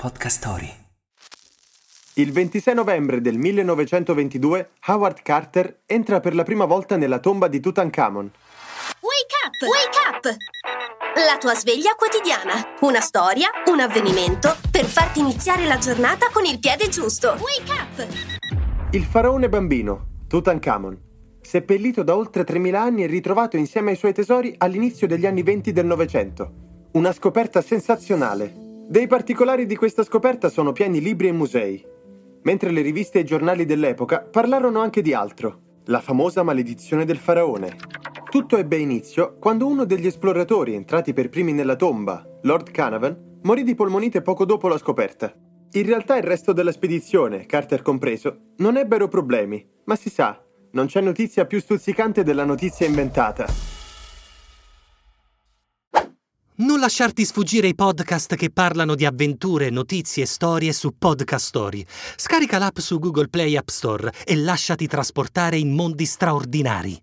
Podcast Story. Il 26 novembre del 1922 Howard Carter entra per la prima volta nella tomba di Tutankhamon. Wake up! Wake up! La tua sveglia quotidiana. Una storia, un avvenimento per farti iniziare la giornata con il piede giusto. Wake up! Il faraone bambino, Tutankhamon, seppellito da oltre 3000 anni e ritrovato insieme ai suoi tesori all'inizio degli anni 20 del Novecento. Una scoperta sensazionale. Dei particolari di questa scoperta sono pieni libri e musei, mentre le riviste e i giornali dell'epoca parlarono anche di altro, la famosa maledizione del faraone. Tutto ebbe inizio quando uno degli esploratori entrati per primi nella tomba, Lord Canavan, morì di polmonite poco dopo la scoperta. In realtà il resto della spedizione, Carter compreso, non ebbero problemi, ma si sa, non c'è notizia più stuzzicante della notizia inventata. Non lasciarti sfuggire i podcast che parlano di avventure, notizie e storie su Podcast Story. Scarica l'app su Google Play App Store e lasciati trasportare in mondi straordinari.